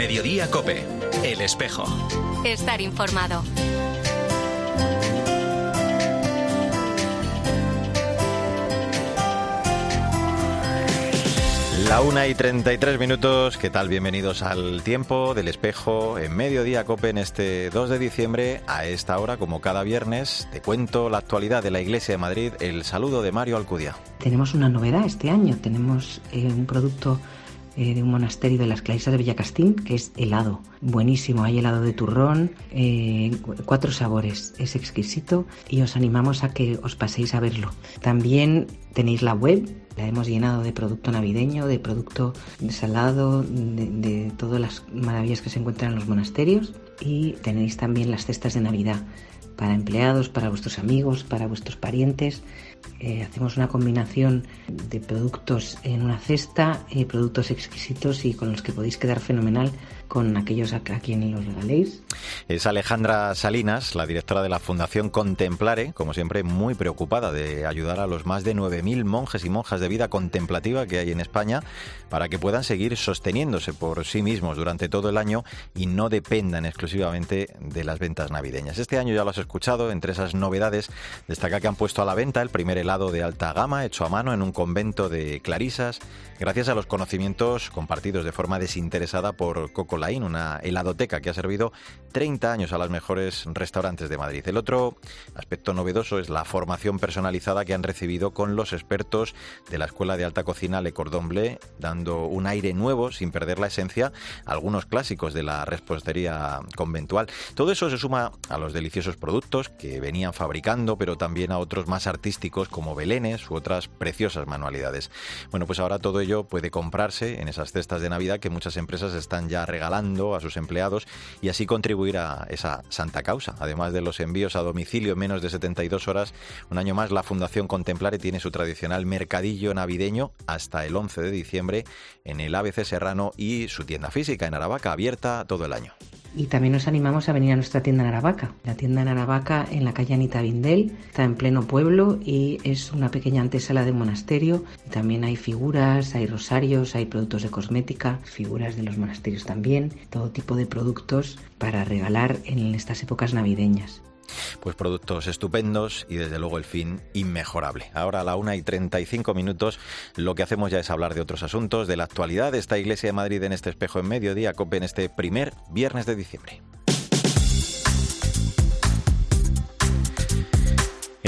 Mediodía Cope, El Espejo. Estar informado. La una y 33 minutos, ¿qué tal? Bienvenidos al tiempo del espejo en mediodía cope en este 2 de diciembre. A esta hora, como cada viernes, te cuento la actualidad de la Iglesia de Madrid, el saludo de Mario Alcudia. Tenemos una novedad este año, tenemos eh, un producto eh, de un monasterio de las Clarisas de Villacastín, que es helado. Buenísimo, hay helado de turrón, eh, cuatro sabores, es exquisito y os animamos a que os paséis a verlo. También tenéis la web, la hemos llenado de producto navideño, de producto de salado, de, de todas las maravillas que se encuentran en los monasterios y tenéis también las cestas de Navidad para empleados, para vuestros amigos, para vuestros parientes. Eh, hacemos una combinación de productos en una cesta, eh, productos exquisitos y con los que podéis quedar fenomenal con aquellos a, quien los regaléis. Es Alejandra Salinas, la directora de la Fundación Contemplare, como siempre muy preocupada de ayudar a los más de 9.000 monjes y monjas de vida contemplativa que hay en España para que puedan seguir sosteniéndose por sí mismos durante todo el año y no dependan exclusivamente de las ventas navideñas. Este año ya lo has escuchado, entre esas novedades destaca que han puesto a la venta el primer helado de alta gama hecho a mano en un convento de Clarisas, gracias a los conocimientos compartidos de forma desinteresada por Coco Lain, una heladoteca que ha servido 30 años a los mejores restaurantes de Madrid. El otro aspecto novedoso es la formación personalizada que han recibido con los expertos de la Escuela de Alta Cocina Le Cordon Bleu, dando un aire nuevo sin perder la esencia a algunos clásicos de la repostería conventual. Todo eso se suma a los deliciosos productos que venían fabricando, pero también a otros más artísticos como belenes u otras preciosas manualidades. Bueno, pues ahora todo ello puede comprarse en esas cestas de Navidad que muchas empresas están ya regalando a sus empleados y así contribuir a esa santa causa. Además de los envíos a domicilio en menos de 72 horas, un año más la Fundación Contemplare tiene su tradicional mercadillo navideño hasta el 11 de diciembre en el ABC Serrano y su tienda física en Aravaca abierta todo el año. Y también nos animamos a venir a nuestra tienda en Aravaca. La tienda en Aravaca en la calle Anita Vindel está en pleno pueblo y es una pequeña antesala de monasterio. también hay figuras, hay rosarios, hay productos de cosmética, figuras de los monasterios también, todo tipo de productos para regalar en estas épocas navideñas. Pues productos estupendos y desde luego el fin inmejorable. Ahora a la una y 35 minutos lo que hacemos ya es hablar de otros asuntos, de la actualidad de esta Iglesia de Madrid en este espejo en mediodía, COPE en este primer viernes de diciembre.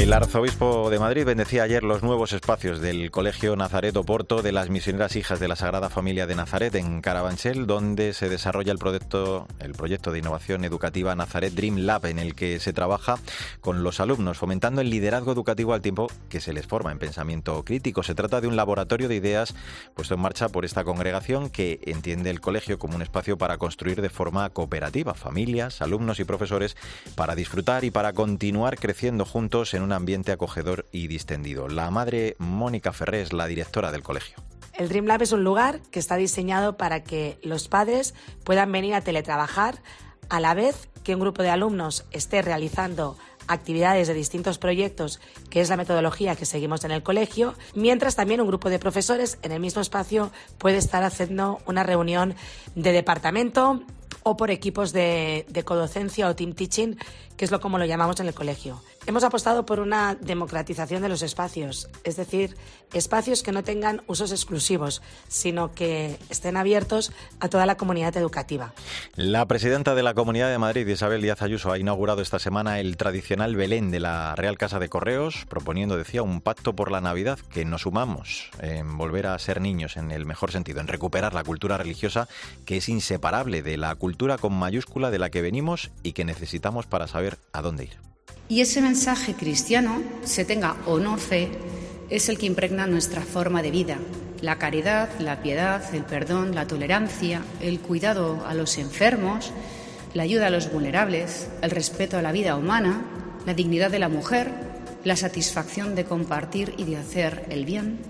El arzobispo de Madrid bendecía ayer los nuevos espacios del Colegio Nazaret Oporto de las misioneras hijas de la Sagrada Familia de Nazaret en Carabanchel, donde se desarrolla el proyecto, el proyecto de innovación educativa Nazaret Dream Lab, en el que se trabaja con los alumnos, fomentando el liderazgo educativo al tiempo que se les forma en pensamiento crítico. Se trata de un laboratorio de ideas puesto en marcha por esta congregación que entiende el colegio como un espacio para construir de forma cooperativa familias, alumnos y profesores para disfrutar y para continuar creciendo juntos en una ambiente acogedor y distendido. La madre Mónica Ferré la directora del colegio. El Dream Lab es un lugar que está diseñado para que los padres puedan venir a teletrabajar a la vez que un grupo de alumnos esté realizando actividades de distintos proyectos, que es la metodología que seguimos en el colegio, mientras también un grupo de profesores en el mismo espacio puede estar haciendo una reunión de departamento o por equipos de, de codocencia o team teaching, que es lo como lo llamamos en el colegio. Hemos apostado por una democratización de los espacios, es decir, espacios que no tengan usos exclusivos, sino que estén abiertos a toda la comunidad educativa. La presidenta de la Comunidad de Madrid, Isabel Díaz Ayuso, ha inaugurado esta semana el tradicional Belén de la Real Casa de Correos, proponiendo, decía, un pacto por la Navidad que nos sumamos en volver a ser niños en el mejor sentido, en recuperar la cultura religiosa que es inseparable de la cultura con mayúscula de la que venimos y que necesitamos para saber a dónde ir y ese mensaje cristiano, se tenga o no fe, es el que impregna nuestra forma de vida. La caridad, la piedad, el perdón, la tolerancia, el cuidado a los enfermos, la ayuda a los vulnerables, el respeto a la vida humana, la dignidad de la mujer, la satisfacción de compartir y de hacer el bien,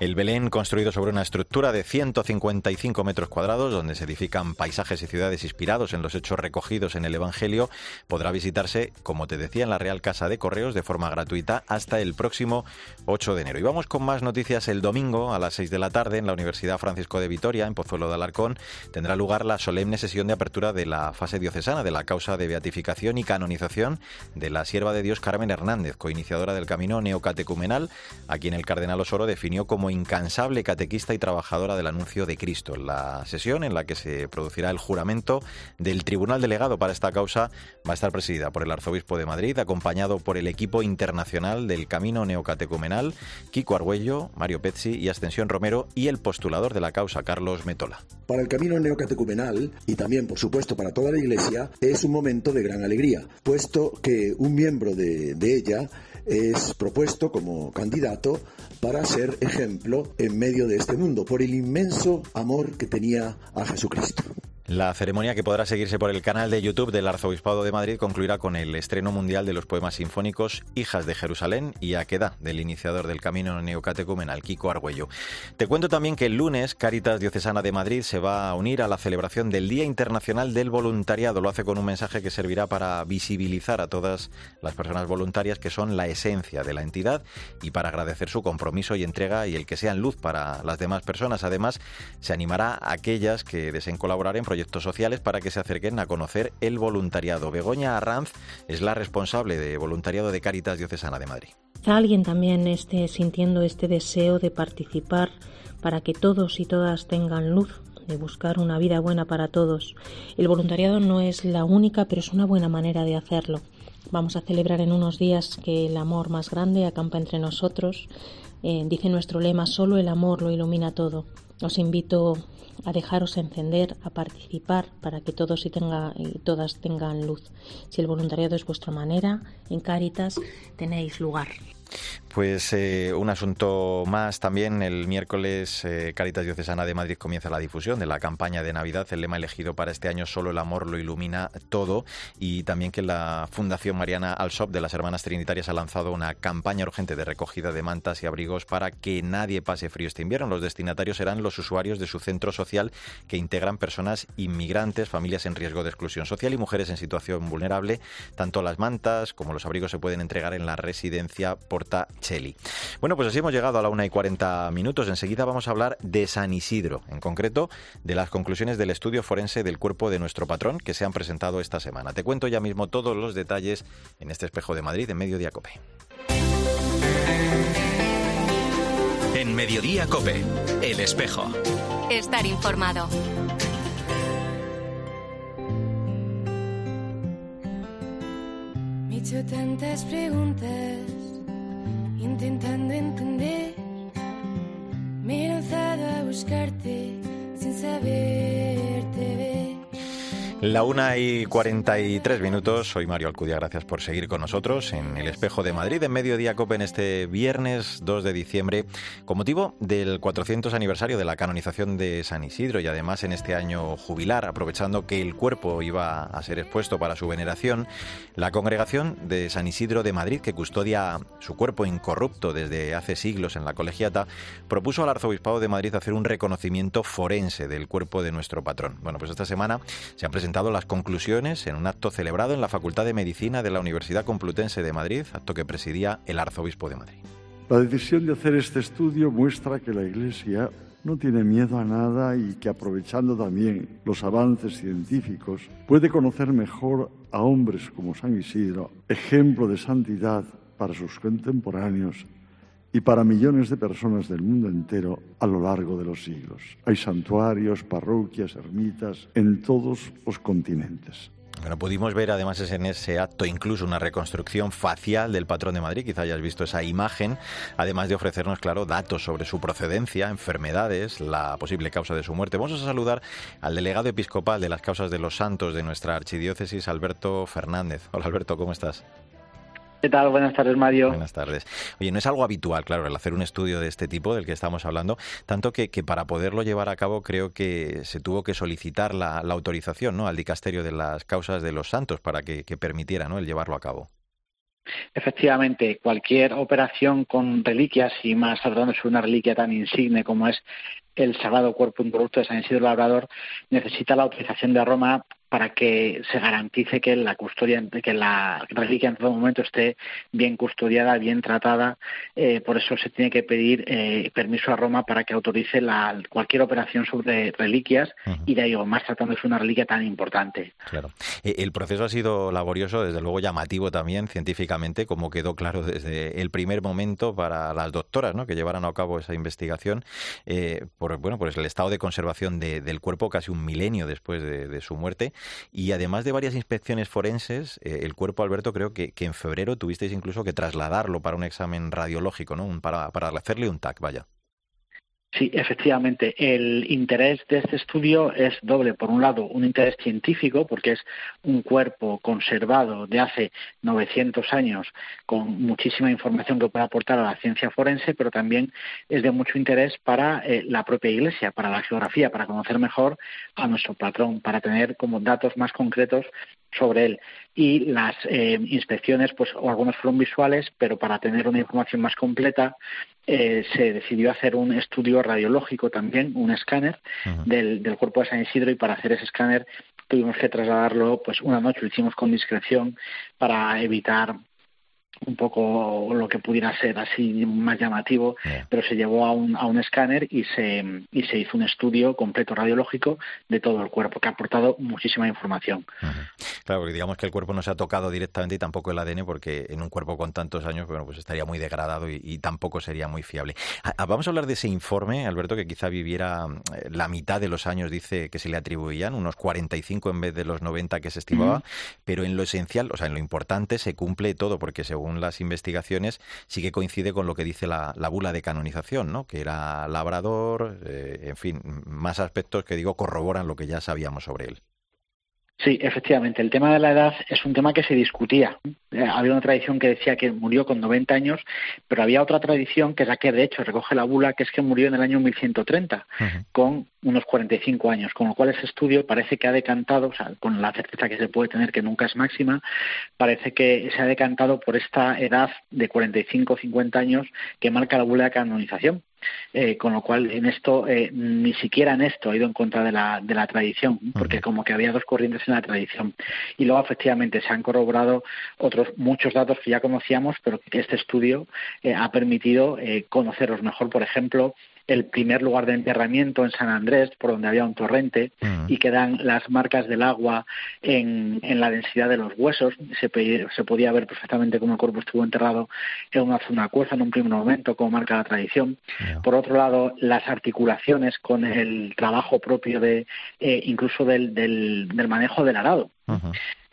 El Belén, construido sobre una estructura de 155 metros cuadrados, donde se edifican paisajes y ciudades inspirados en los hechos recogidos en el Evangelio, podrá visitarse, como te decía, en la Real Casa de Correos de forma gratuita hasta el próximo 8 de enero. Y vamos con más noticias el domingo a las 6 de la tarde en la Universidad Francisco de Vitoria, en Pozuelo de Alarcón, tendrá lugar la solemne sesión de apertura de la fase diocesana de la causa de beatificación y canonización de la sierva de Dios Carmen Hernández, coiniciadora del camino neocatecumenal, a quien el cardenal Osoro definió como incansable catequista y trabajadora del anuncio de Cristo. La sesión en la que se producirá el juramento del tribunal delegado para esta causa va a estar presidida por el arzobispo de Madrid, acompañado por el equipo internacional del camino neocatecumenal, Kiko Argüello, Mario Pezzi y Ascensión Romero, y el postulador de la causa, Carlos Metola. Para el camino neocatecumenal, y también, por supuesto, para toda la Iglesia, es un momento de gran alegría, puesto que un miembro de, de ella es propuesto como candidato para ser ejemplo en medio de este mundo por el inmenso amor que tenía a Jesucristo. La ceremonia que podrá seguirse por el canal de YouTube del Arzobispado de Madrid concluirá con el estreno mundial de los poemas sinfónicos Hijas de Jerusalén y Aqueda, del iniciador del camino neocatecumenal, Kiko Argüello. Te cuento también que el lunes Caritas Diocesana de Madrid se va a unir a la celebración del Día Internacional del Voluntariado. Lo hace con un mensaje que servirá para visibilizar a todas las personas voluntarias que son la esencia de la entidad y para agradecer su compromiso y entrega y el que sean luz para las demás personas. Además, se animará a aquellas que deseen colaborar en proyectos sociales para que se acerquen a conocer el voluntariado. Begoña Arranz es la responsable de voluntariado de Caritas Diocesana de Madrid. Alguien también esté sintiendo este deseo de participar para que todos y todas tengan luz de buscar una vida buena para todos. El voluntariado no es la única, pero es una buena manera de hacerlo. Vamos a celebrar en unos días que el amor más grande acampa entre nosotros. Eh, dice nuestro lema, solo el amor lo ilumina todo. Os invito a dejaros encender, a participar para que todos y, tenga, y todas tengan luz. Si el voluntariado es vuestra manera, en Cáritas tenéis lugar. Pues eh, un asunto más también. El miércoles eh, Caritas Diocesana de Madrid comienza la difusión de la campaña de Navidad. El lema elegido para este año, solo el amor lo ilumina todo. Y también que la Fundación Mariana Alsop de las Hermanas Trinitarias ha lanzado una campaña urgente de recogida de mantas y abrigos para que nadie pase frío este invierno. Los destinatarios serán los usuarios de su centro social que integran personas inmigrantes, familias en riesgo de exclusión social y mujeres en situación vulnerable. Tanto las mantas como los abrigos se pueden entregar en la residencia Porta Cheli. Bueno, pues así hemos llegado a la una y 40 minutos. Enseguida vamos a hablar de San Isidro, en concreto de las conclusiones del estudio forense del cuerpo de nuestro patrón que se han presentado esta semana. Te cuento ya mismo todos los detalles en este espejo de Madrid en Mediodía Cope. En Mediodía Cope, El Espejo. Estar informado. Me he hecho tantas preguntas La una y 43 minutos. Soy Mario Alcudia. Gracias por seguir con nosotros en el Espejo de Madrid en Mediodía Cope en este viernes 2 de diciembre con motivo del 400 aniversario de la canonización de San Isidro y además en este año jubilar, aprovechando que el cuerpo iba a ser expuesto para su veneración, la congregación de San Isidro de Madrid, que custodia su cuerpo incorrupto desde hace siglos en la colegiata, propuso al Arzobispado de Madrid hacer un reconocimiento forense del cuerpo de nuestro patrón. Bueno, pues esta semana se han presentado las conclusiones en un acto celebrado en la Facultad de Medicina de la Universidad Complutense de Madrid, acto que presidía el arzobispo de Madrid. La decisión de hacer este estudio muestra que la Iglesia no tiene miedo a nada y que aprovechando también los avances científicos puede conocer mejor a hombres como San Isidro, ejemplo de santidad para sus contemporáneos y para millones de personas del mundo entero a lo largo de los siglos. Hay santuarios, parroquias, ermitas en todos los continentes. Bueno, pudimos ver además en ese acto incluso una reconstrucción facial del patrón de Madrid, quizá hayas visto esa imagen, además de ofrecernos, claro, datos sobre su procedencia, enfermedades, la posible causa de su muerte. Vamos a saludar al delegado episcopal de las causas de los santos de nuestra archidiócesis, Alberto Fernández. Hola Alberto, ¿cómo estás? ¿Qué tal? Buenas tardes, Mario. Buenas tardes. Oye, no es algo habitual, claro, el hacer un estudio de este tipo del que estamos hablando, tanto que, que para poderlo llevar a cabo creo que se tuvo que solicitar la, la autorización ¿no? al dicasterio de las causas de los santos para que, que permitiera ¿no? el llevarlo a cabo. Efectivamente, cualquier operación con reliquias y más tratándose de una reliquia tan insigne como es el Sagrado Cuerpo Incorrupto de San Isidro Labrador, necesita la autorización de Roma para que se garantice que la custodia, que la reliquia en todo momento esté bien custodiada, bien tratada. Eh, por eso se tiene que pedir eh, permiso a Roma para que autorice la, cualquier operación sobre reliquias y de ahí más tratándose una reliquia tan importante. Claro. Eh, el proceso ha sido laborioso, desde luego llamativo también científicamente, como quedó claro desde el primer momento para las doctoras ¿no? que llevaran a cabo esa investigación por bueno pues el estado de conservación del cuerpo casi un milenio después de su muerte y además de varias inspecciones forenses, eh, el cuerpo, Alberto, creo que, en febrero tuvisteis incluso que trasladarlo para un examen radiológico, ¿no? para, para hacerle un TAC, vaya. Sí, efectivamente. El interés de este estudio es doble. Por un lado, un interés científico, porque es un cuerpo conservado de hace 900 años con muchísima información que puede aportar a la ciencia forense, pero también es de mucho interés para eh, la propia Iglesia, para la geografía, para conocer mejor a nuestro patrón, para tener como datos más concretos sobre él. Y las eh, inspecciones, pues algunas fueron visuales, pero para tener una información más completa, eh, se decidió hacer un estudio radiológico también, un escáner del, del cuerpo de San Isidro, y para hacer ese escáner tuvimos que trasladarlo, pues una noche lo hicimos con discreción para evitar un poco lo que pudiera ser así más llamativo, pero se llevó a un, a un escáner y se, y se hizo un estudio completo radiológico de todo el cuerpo, que ha aportado muchísima información. Claro, porque digamos que el cuerpo no se ha tocado directamente y tampoco el ADN, porque en un cuerpo con tantos años, bueno, pues estaría muy degradado y, tampoco sería muy fiable. Ah, ah, vamos a hablar de ese informe, Alberto, que quizá viviera eh, la mitad de los años, dice que se le atribuían, unos 45 en vez de los 90 que se estimaba, pero en lo esencial, o sea, en lo importante, se cumple todo, porque según según las investigaciones, sí que coincide con lo que dice la, bula de canonización, ¿no? que era labrador, eh, en fin, más aspectos que digo corroboran lo que ya sabíamos sobre él. Sí, efectivamente. El tema de la edad es un tema que se discutía. Eh, había una tradición que decía que murió con 90 años, pero había otra tradición que es la que de hecho recoge la bula, que es que murió en el año 1130, con unos 45 años, con lo cual ese estudio parece que ha decantado, o sea, con la certeza que se puede tener que nunca es máxima, parece que se ha decantado por esta edad de 45 o 50 años que marca la bula de canonización. Eh, con lo cual en esto eh, ni siquiera en esto ha ido en contra de la, de la tradición porque como que había dos corrientes en la tradición. Y luego efectivamente se han corroborado otros muchos datos que ya conocíamos pero que este estudio eh, ha permitido conocerlos mejor. Por ejemplo el primer lugar de enterramiento en San Andrés, por donde había un torrente, mm. y quedan las marcas del agua en, en la densidad de los huesos. Se, se, podía ver perfectamente cómo el cuerpo estuvo enterrado en una zona acuosa en un primer momento, como marca la tradición. Por otro lado, las articulaciones con el trabajo propio de eh, incluso del, del, del manejo del arado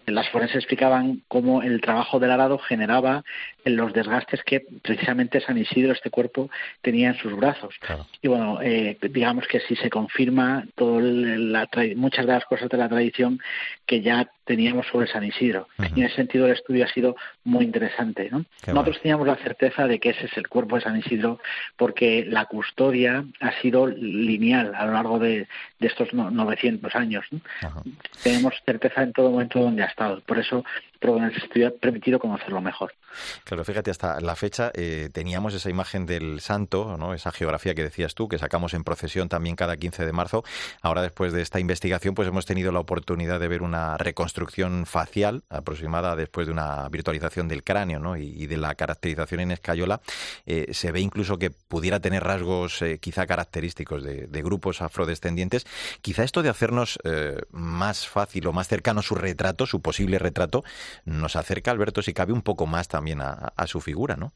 las forenses explicaban cómo el trabajo del arado generaba los desgastes que precisamente San Isidro, este cuerpo, tenía en sus brazos. Y bueno, eh, digamos que si se confirma todo la, muchas de las cosas de la tradición que ya teníamos sobre San Isidro. Y en ese sentido el estudio ha sido muy interesante. ¿no? Nosotros teníamos la certeza de que ese es el cuerpo de San Isidro porque la custodia ha sido lineal a lo largo de, estos 900 años. Tenemos certeza en todo momento donde ha estado. Por eso estudio ha permitido conocerlo mejor. Claro, fíjate, hasta la fecha eh, teníamos esa imagen del santo, ¿no? esa geografía que decías tú, que sacamos en procesión también cada 15 de marzo. Ahora, después de esta investigación, pues hemos tenido la oportunidad de ver una reconstrucción facial aproximada después de una virtualización del cráneo ¿no? y, de la caracterización en escayola. Eh, se ve incluso que pudiera tener rasgos eh, quizá característicos de, grupos afrodescendientes. Quizá esto de hacernos más fácil o más cercano su retrato, su posible retrato, nos acerca, Alberto, si cabe un poco más también a, su figura, ¿no?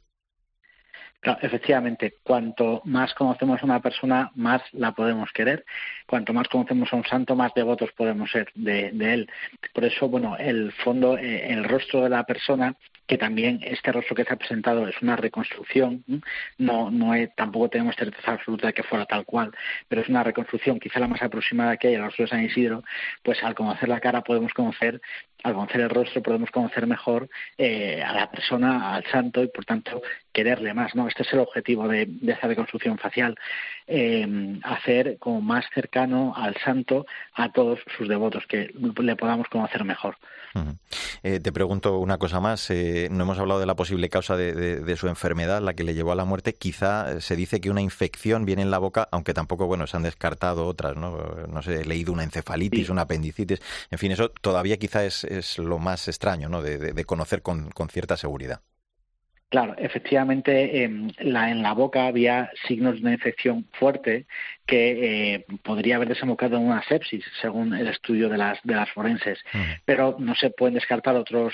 Efectivamente, cuanto más conocemos a una persona, más la podemos querer. Cuanto más conocemos a un santo, más devotos podemos ser de, él. Por eso, bueno, el fondo, eh, el rostro de la persona que también este rostro que se ha presentado es una reconstrucción, no, no tampoco tenemos certeza absoluta de que fuera tal cual, pero es una reconstrucción quizá la más aproximada que hay al rostro de San Isidro, pues al conocer la cara podemos conocer, al conocer el rostro podemos conocer mejor eh, a la persona, al santo y por tanto quererle más, ¿no? Este es el objetivo de, esa reconstrucción facial. eh, hacer como más cercano al santo a todos sus devotos, que le podamos conocer mejor. Eh, te pregunto una cosa más. Eh, no hemos hablado de la posible causa de, su enfermedad, la que le llevó a la muerte. Quizá se dice que una infección viene en la boca, aunque tampoco, bueno, se han descartado otras, ¿no? No sé, he leído una encefalitis, una apendicitis. En fin, eso todavía quizá es, lo más extraño, ¿no? De, conocer con cierta seguridad. Claro, efectivamente, en la, en la boca había signos de una infección fuerte que eh, podría haber desembocado en una sepsis, según el estudio de las, de las forenses. Pero no se pueden descartar otros,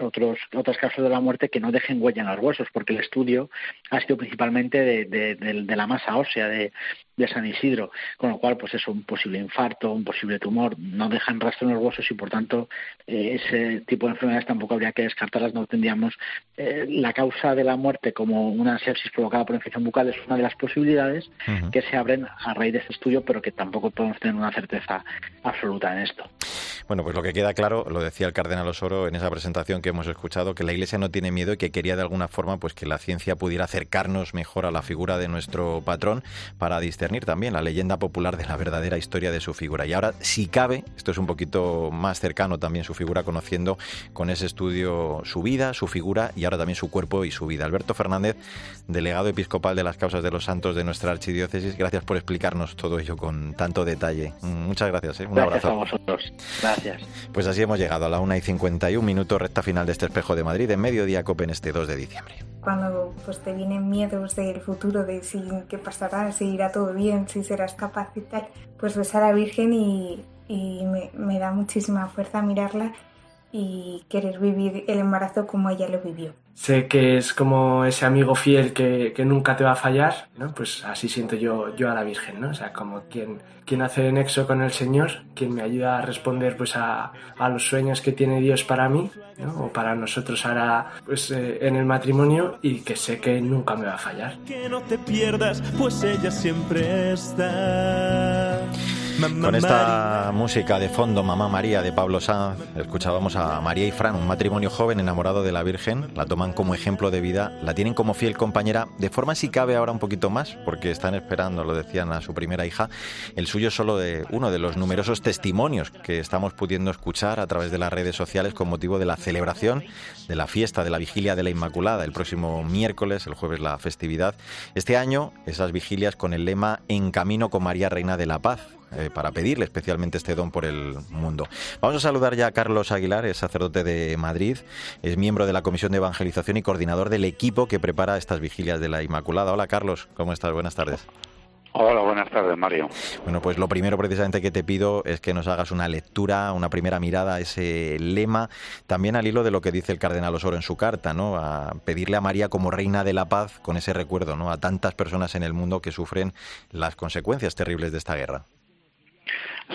otros, otros casos de la muerte que no dejen huella en los huesos, porque el estudio ha sido principalmente de, de, de la masa ósea de, de San Isidro, con lo cual, pues eso, un posible infarto, un posible tumor, no dejan rastro en los huesos y, por tanto, eh, ese tipo de enfermedades tampoco habría que descartarlas, no tendríamos eh, la causa de la muerte como una sepsis provocada por infección bucal es una de las posibilidades que se abren a raíz de este estudio, pero que tampoco podemos tener una certeza absoluta en esto. Bueno, pues lo que queda claro, lo decía el cardenal Osoro en esa presentación que hemos escuchado, que la Iglesia no tiene miedo y que quería de alguna forma pues que la ciencia pudiera acercarnos mejor a la figura de nuestro patrón para discernir también la leyenda popular de la verdadera historia de su figura. Y ahora, si cabe, esto es un poquito más cercano también su figura, conociendo con ese estudio su vida, su figura y ahora también su cuerpo y su vida. Alberto Fernández, delegado episcopal de las causas de los santos de nuestra archidiócesis, gracias por explicarnos todo ello con tanto detalle. Muchas gracias. ¿eh? Un gracias abrazo. a vosotros. Gracias. Pues así hemos llegado a la 1 y 51 minutos, recta final de este espejo de Madrid, en mediodía COPE en este 2 de diciembre. Cuando pues te vienen miedos del futuro, de si qué pasará, si irá todo bien, si serás capaz y tal, pues ves a la Virgen y, me, me da muchísima fuerza mirarla y querer vivir el embarazo como ella lo vivió. Sé que es como ese amigo fiel que, que, nunca te va a fallar, ¿no? Pues así siento yo, yo a la Virgen, ¿no? O sea, como quien, quien hace nexo con el Señor, quien me ayuda a responder pues a, a los sueños que tiene Dios para mí, ¿no? O para nosotros ahora pues eh, en el matrimonio y que sé que nunca me va a fallar. Que no te pierdas, pues ella siempre está. Con esta música de fondo, Mamá María de Pablo Sanz, escuchábamos a María y Fran, un matrimonio joven enamorado de la Virgen, la toman como ejemplo de vida, la tienen como fiel compañera, de forma si cabe ahora un poquito más, porque están esperando, lo decían, a su primera hija. El suyo solo de uno de los numerosos testimonios que estamos pudiendo escuchar a través de las redes sociales con motivo de la celebración de la fiesta de la Vigilia de la Inmaculada, el próximo miércoles, el jueves la festividad. Este año, esas vigilias con el lema En camino con María Reina de la Paz eh, para pedirle especialmente este don por el mundo. Vamos a saludar ya a Carlos Aguilar, es sacerdote de Madrid, es miembro de la Comisión de Evangelización y coordinador del equipo que prepara estas vigilias de la Inmaculada. Hola Carlos, ¿cómo estás? Buenas tardes. Hola, buenas tardes, Mario. Bueno, pues lo primero precisamente que te pido es que nos hagas una lectura, una primera mirada a ese lema, también al hilo de lo que dice el cardenal Osoro en su carta, ¿no? A pedirle a María como reina de la paz con ese recuerdo, ¿no? A tantas personas en el mundo que sufren las consecuencias terribles de esta guerra.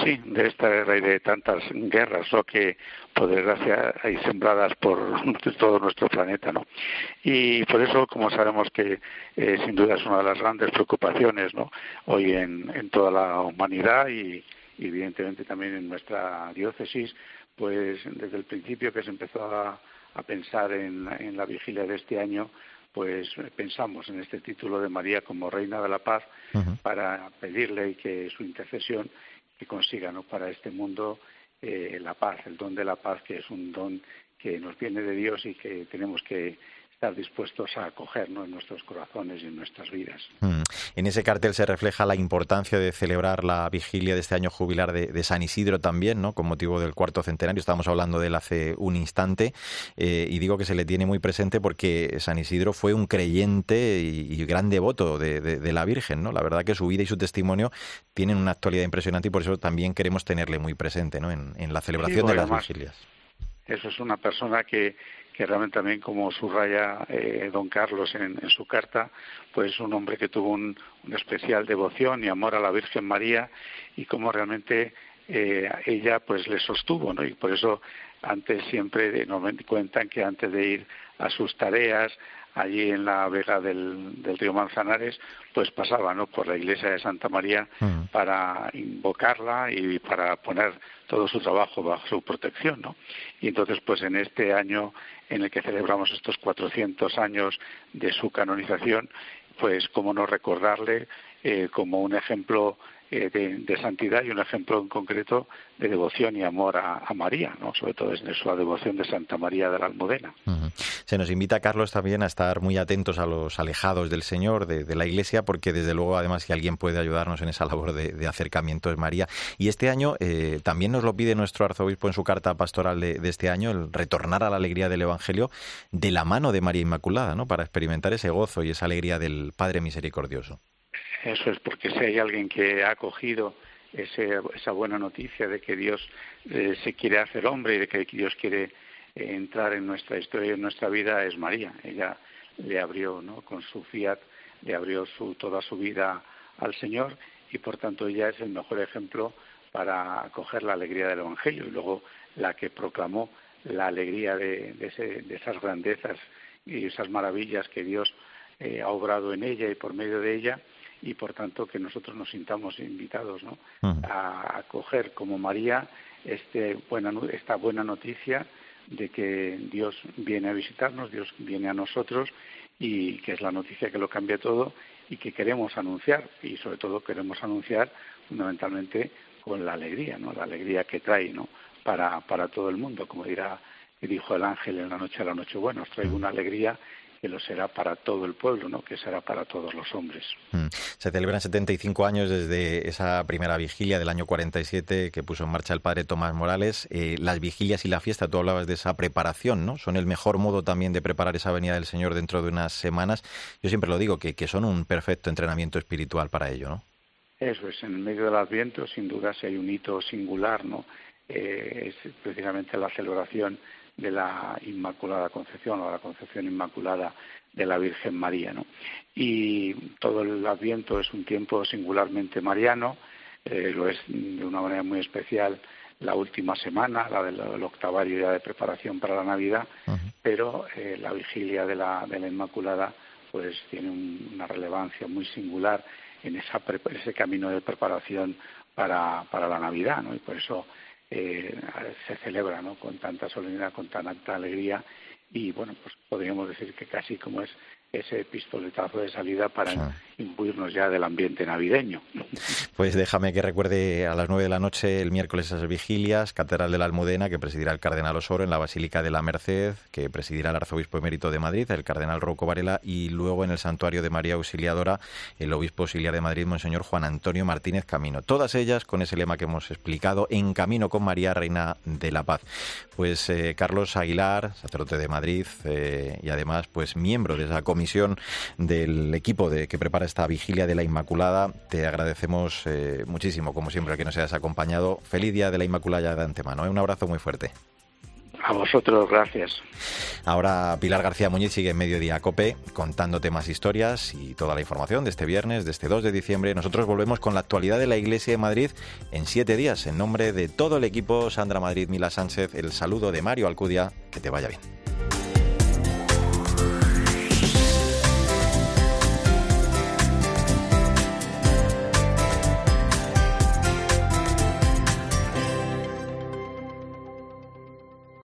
Sí, de esta guerra y de tantas guerras, lo que por desgracia hay sembradas por todo nuestro planeta, ¿no? Y por eso, como sabemos que eh, sin duda es una de las grandes preocupaciones, ¿no? Hoy en, en toda la humanidad y, evidentemente también en nuestra diócesis, pues desde el principio que se empezó a, pensar en, en la vigilia de este año, pues pensamos en este título de María como Reina de la Paz para pedirle que su intercesión que consiga ¿no? para este mundo eh, la paz, el don de la paz, que es un don que nos viene de Dios y que tenemos que estar dispuestos a acogernos en nuestros corazones y en nuestras vidas. Mm. En ese cartel se refleja la importancia de celebrar la vigilia de este año jubilar de, San Isidro también, ¿no? Con motivo del cuarto centenario. Estábamos hablando de él hace un instante eh, y digo que se le tiene muy presente porque San Isidro fue un creyente y, gran devoto de, la Virgen, ¿no? La verdad que su vida y su testimonio tienen una actualidad impresionante y por eso también queremos tenerle muy presente, ¿no? En, la celebración de las vigilias. Eso es una persona que que realmente también como subraya eh, don Carlos en, su carta, pues un hombre que tuvo un, una especial devoción y amor a la Virgen María y como realmente eh, ella pues le sostuvo, ¿no? Y por eso antes siempre nos cuentan que antes de ir a sus tareas, allí en la vega del, del, río Manzanares, pues pasaba ¿no? por la iglesia de Santa María mm. para invocarla y para poner todo su trabajo bajo su protección. ¿no? Y entonces, pues en este año en el que celebramos estos 400 años de su canonización, pues cómo no recordarle eh, como un ejemplo eh, de, santidad y un ejemplo en concreto de devoción y amor a, María, ¿no? sobre todo en su devoción de Santa María de la Almudena. Se nos invita, Carlos, también a estar muy atentos a los alejados del Señor, de, la Iglesia, porque desde luego, además, que alguien puede ayudarnos en esa labor de, acercamiento es María. Y este año eh, también nos lo pide nuestro arzobispo en su carta pastoral de, este año, el retornar a la alegría del Evangelio de la mano de María Inmaculada, ¿no? para experimentar ese gozo y esa alegría del Padre Misericordioso. Eso es porque si hay alguien que ha acogido esa buena noticia de que Dios eh, se quiere hacer hombre y de que Dios quiere eh, entrar en nuestra historia y en nuestra vida es María. Ella le abrió, ¿no? Con su fiat le abrió su, toda su vida al Señor y por tanto ella es el mejor ejemplo para acoger la alegría del Evangelio y luego la que proclamó la alegría de, esas grandezas y esas maravillas que Dios eh, ha obrado en ella y por medio de ella y por tanto que nosotros nos sintamos invitados ¿no? a acoger como María este buena, esta buena noticia de que Dios viene a visitarnos, Dios viene a nosotros y que es la noticia que lo cambia todo y que queremos anunciar y sobre todo queremos anunciar fundamentalmente con la alegría, ¿no? La alegría que trae, ¿no? Para, para todo el mundo, como dirá, dijo el ángel en la noche de la noche, bueno, os traigo una alegría que lo será para todo el pueblo, ¿no? que será para todos los hombres. Mm. Se celebran 75 años desde esa primera vigilia del año 47 que puso en marcha el padre Tomás Morales. Eh, las vigilias y la fiesta, tú hablabas de esa preparación, ¿no? Son el mejor modo también de preparar esa venida del Señor dentro de unas semanas. Yo siempre lo digo, que, que son un perfecto entrenamiento espiritual para ello, ¿no? Eso es, en el medio del Adviento, sin duda, si hay un hito singular, ¿no? Eh, es precisamente la celebración de la Inmaculada Concepción o la Concepción Inmaculada de la Virgen María. ¿no? Y todo el Adviento es un tiempo singularmente mariano, eh, lo es de una manera muy especial la última semana, la del, octavario ya de preparación para la Navidad, pero eh, la vigilia de la, de la Inmaculada pues tiene una relevancia muy singular en esa, ese camino de preparación para, para la Navidad, ¿no? Y por eso eh, se celebra ¿no? con tanta solemnidad, con tanta alegría y bueno, pues podríamos decir que casi como es ese pistoletazo de salida para imbuirnos ya del ambiente navideño. Pues déjame que recuerde a las nueve de la noche el miércoles esas vigilias, Catedral de la Almudena, que presidirá el Cardenal Osoro en la Basílica de la Merced, que presidirá el Arzobispo Emérito de Madrid, el Cardenal Rocco Varela, y luego en el Santuario de María Auxiliadora, el Obispo Auxiliar de Madrid, Monseñor Juan Antonio Martínez Camino. Todas ellas con ese lema que hemos explicado, en camino con María, Reina de la Paz. Pues eh, Carlos Aguilar, sacerdote de Madrid, eh, y además pues miembro de esa comisión del equipo de, que prepara esta vigilia de la Inmaculada. Te agradecemos eh, muchísimo, como siempre, que nos hayas acompañado. Feliz día de la Inmaculada de antemano. ¿eh? Un abrazo muy fuerte. A vosotros, gracias. Ahora Pilar García Muñiz sigue en Mediodía Cope contándote más historias y toda la información de este viernes, de este 2 de diciembre. Nosotros volvemos con la actualidad de la Iglesia de Madrid en siete días. En nombre de todo el equipo, Sandra Madrid, Mila Sánchez, el saludo de Mario Alcudia. Que te vaya bien.